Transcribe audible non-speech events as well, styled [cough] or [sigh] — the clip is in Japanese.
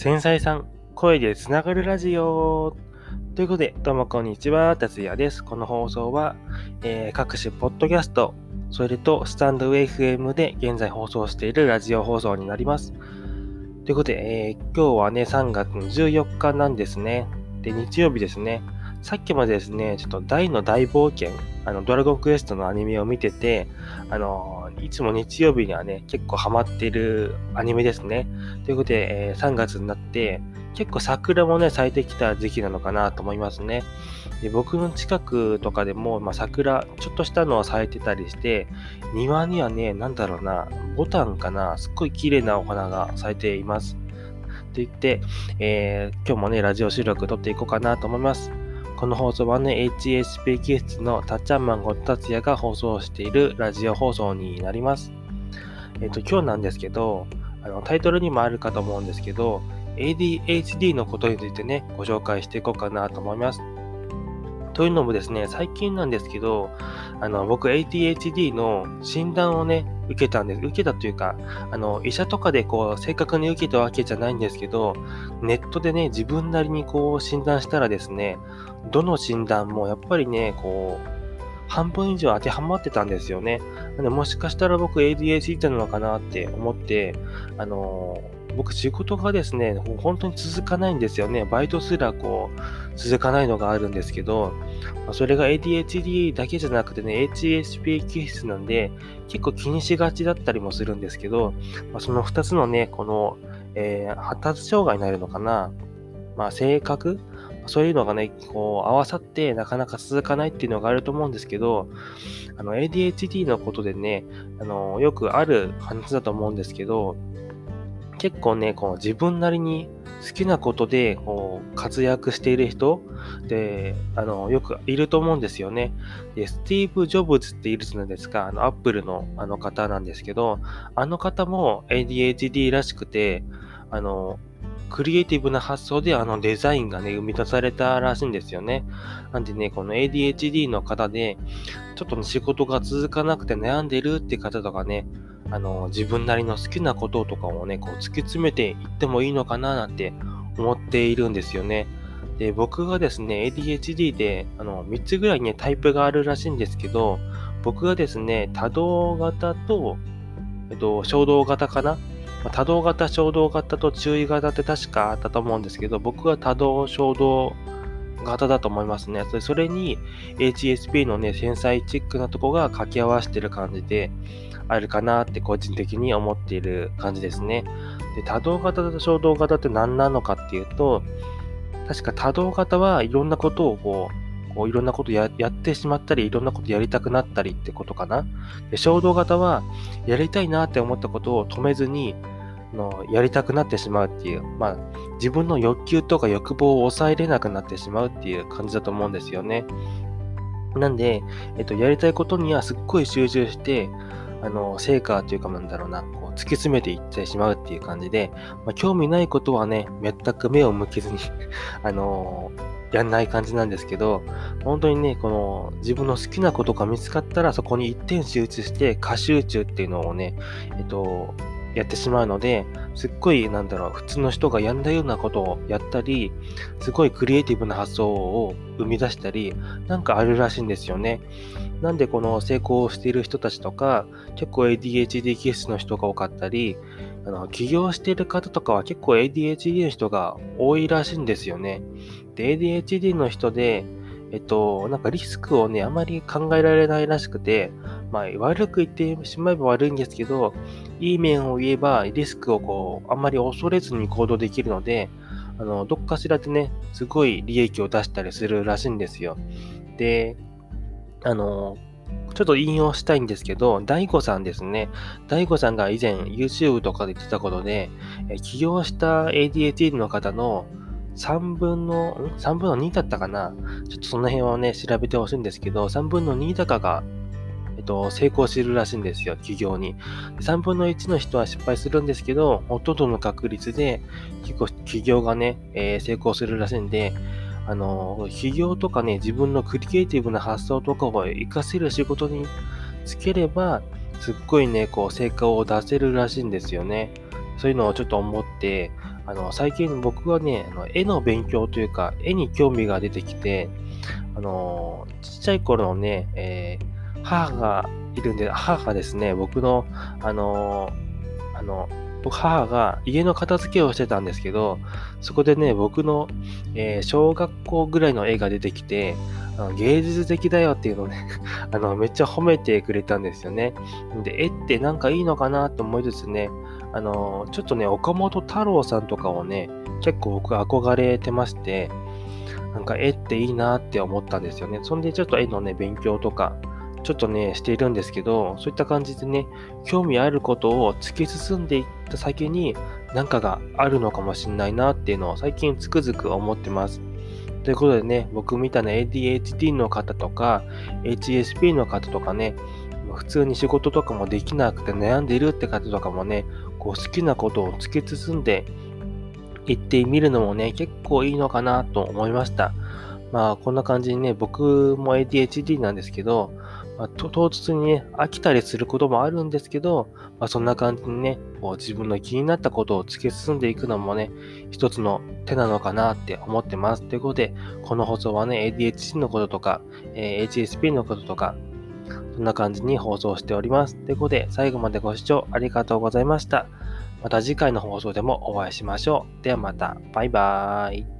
繊細さん、声でつながるラジオということで、どうもこんにちは、達也です。この放送は、えー、各種ポッドキャスト、それとスタンド FM で現在放送しているラジオ放送になります。ということで、えー、今日はね、3月の14日なんですね。で、日曜日ですね。さっきまでですね、ちょっと大の大冒険、あの、ドラゴンクエストのアニメを見てて、あの、いつも日曜日にはね、結構ハマってるアニメですね。ということで、えー、3月になって、結構桜もね、咲いてきた時期なのかなと思いますね。で僕の近くとかでも、まあ、桜、ちょっとしたのは咲いてたりして、庭にはね、なんだろうな、ボタンかな、すっごい綺麗なお花が咲いています。と言って、えー、今日もね、ラジオ収録撮っていこうかなと思います。この放送はね、HSP 気質のたっちゃんマンゴッ達也が放送しているラジオ放送になります。えっ、ー、と、今日なんですけど、あのタイトルにもあるかと思うんですけど、ADHD のことについてね、ご紹介していこうかなと思います。というのもですね、最近なんですけど、あの、僕 ADHD の診断をね、受けたんです。受けたというか、あの、医者とかでこう、正確に受けたわけじゃないんですけど、ネットでね、自分なりにこう、診断したらですね、どの診断もやっぱりね、こう、半分以上当てはまってたんですよね。でもしかしたら僕 ADHD なのかなって思って、あの僕仕事がですね、本当に続かないんですよね。バイトすらこう、続かないのがあるんですけど、まそれが ADHD だけじゃなくてね、HSP 気質なんで、結構気にしがちだったりもするんですけど、まあ、その2つのね、この、えー、発達障害になるのかな、まあ、性格？そういうのがね、こう、合わさってなかなか続かないっていうのがあると思うんですけど、あの、ADHD のことでね、あの、よくある話だと思うんですけど、結構ね、こう自分なりに好きなことでこう活躍している人で、あの、よくいると思うんですよね。で、スティーブ・ジョブズっているじゃないですか。あの、アップルのあの方なんですけど、あの方も ADHD らしくて、あの、クリエイティブな発想であのデザインがね、生み出されたらしいんですよね。なんでね、この ADHD の方で、ちょっと仕事が続かなくて悩んでるって方とかね、あの、自分なりの好きなこととかをね、こう突き詰めていってもいいのかななんて思っているんですよね。で、僕がですね、ADHD で、あの、3つぐらいね、タイプがあるらしいんですけど、僕がですね、多動型と、えっと、衝動型かな、多動型、衝動型と注意型って確かあったと思うんですけど、僕は多動、衝動型だと思いますね。それに HSP のね、繊細チックなとこが掛け合わせてる感じで、あるかなって個人的に思っている感じですね。で、多動型と衝動型って何なのかっていうと、確か多動型はいろんなことをこう、こういろんなことややってしまったり、いろんなことやりたくなったりってことかな。で衝動型は、やりたいなって思ったことを止めずに、のやりたくなってしまうっていう、まあ、自分の欲求とか欲望を抑えれなくなってしまうっていう感じだと思うんですよね。なんで、えっと、やりたいことにはすっごい集中して、あの、成果というかなんだろうな、こう突き詰めていってしまうっていう感じで、まあ、興味ないことはね、全く目を向けずに [laughs] あのやんない感じなんですけど、本当にね、この自分の好きなことが見つかったらそこに一点集中して過集中っていうのをね、えっと、やってしまうので、すっごい、なんだろう、普通の人がやんだようなことをやったり、すごいクリエイティブな発想を生み出したり、なんかあるらしいんですよね。なんでこの成功している人たちとか、結構 ADHD 気質の人が多かったり、あの起業している方とかは結構 ADHD の人が多いらしいんですよね。で、ADHD の人で、えっと、なんかリスクをね、あまり考えられないらしくて、まあ、悪く言ってしまえば悪いんですけど、いい面を言えば、リスクをこう、あんまり恐れずに行動できるので、あの、どっかしらでね、すごい利益を出したりするらしいんですよ。で、あの、ちょっと引用したいんですけど、大悟さんですね。大悟さんが以前 YouTube とかで言ってたことで、起業した ADHD の方の3分の、?3 分の2だったかな？ちょっとその辺をね、調べてほしいんですけど、3分の2高が、と、成功してるらしいんですよ、企業に。3分の1の人は失敗するんですけど、ほとんどの確率で、結構企業がね、えー、成功するらしいんで、あの、企業とかね、自分のクリエイティブな発想とかを活かせる仕事につければ、すっごいね、こう、成果を出せるらしいんですよね。そういうのをちょっと思って、あの、最近僕はね、あの絵の勉強というか、絵に興味が出てきて、あの、ちっちゃい頃のね、えー、母がいるんで、母がですね、僕の、あの、あの、僕、母が家の片付けをしてたんですけど、そこでね、僕の、えー、小学校ぐらいの絵が出てきて、あの芸術的だよっていうのをね [laughs] あの、めっちゃ褒めてくれたんですよね。で、絵ってなんかいいのかなと思いつつね、あの、ちょっとね、岡本太郎さんとかをね、結構僕憧れてまして、なんか絵っていいなって思ったんですよね。そんでちょっと絵のね、勉強とか、ちょっとね、しているんですけど、そういった感じでね、興味あることを突き進んでいった先に、何かがあるのかもしれないなっていうのを最近つくづく思ってます。ということでね、僕みたいな ADHD の方とか、HSP の方とかね、普通に仕事とかもできなくて悩んでいるって方とかもね、こう好きなことを突き進んでいってみるのもね、結構いいのかなと思いました。まあ、こんな感じにね、僕も ADHD なんですけど、まあ、唐突にね、飽きたりすることもあるんですけど、まあ、そんな感じにね、こう自分の気になったことを突き進んでいくのもね、一つの手なのかなって思ってます。ということで、この放送はね、ADHD のこととか、えー、HSP のこととか、そんな感じに放送しております。ということで、最後までご視聴ありがとうございました。また次回の放送でもお会いしましょう。ではまた。バイバーイ。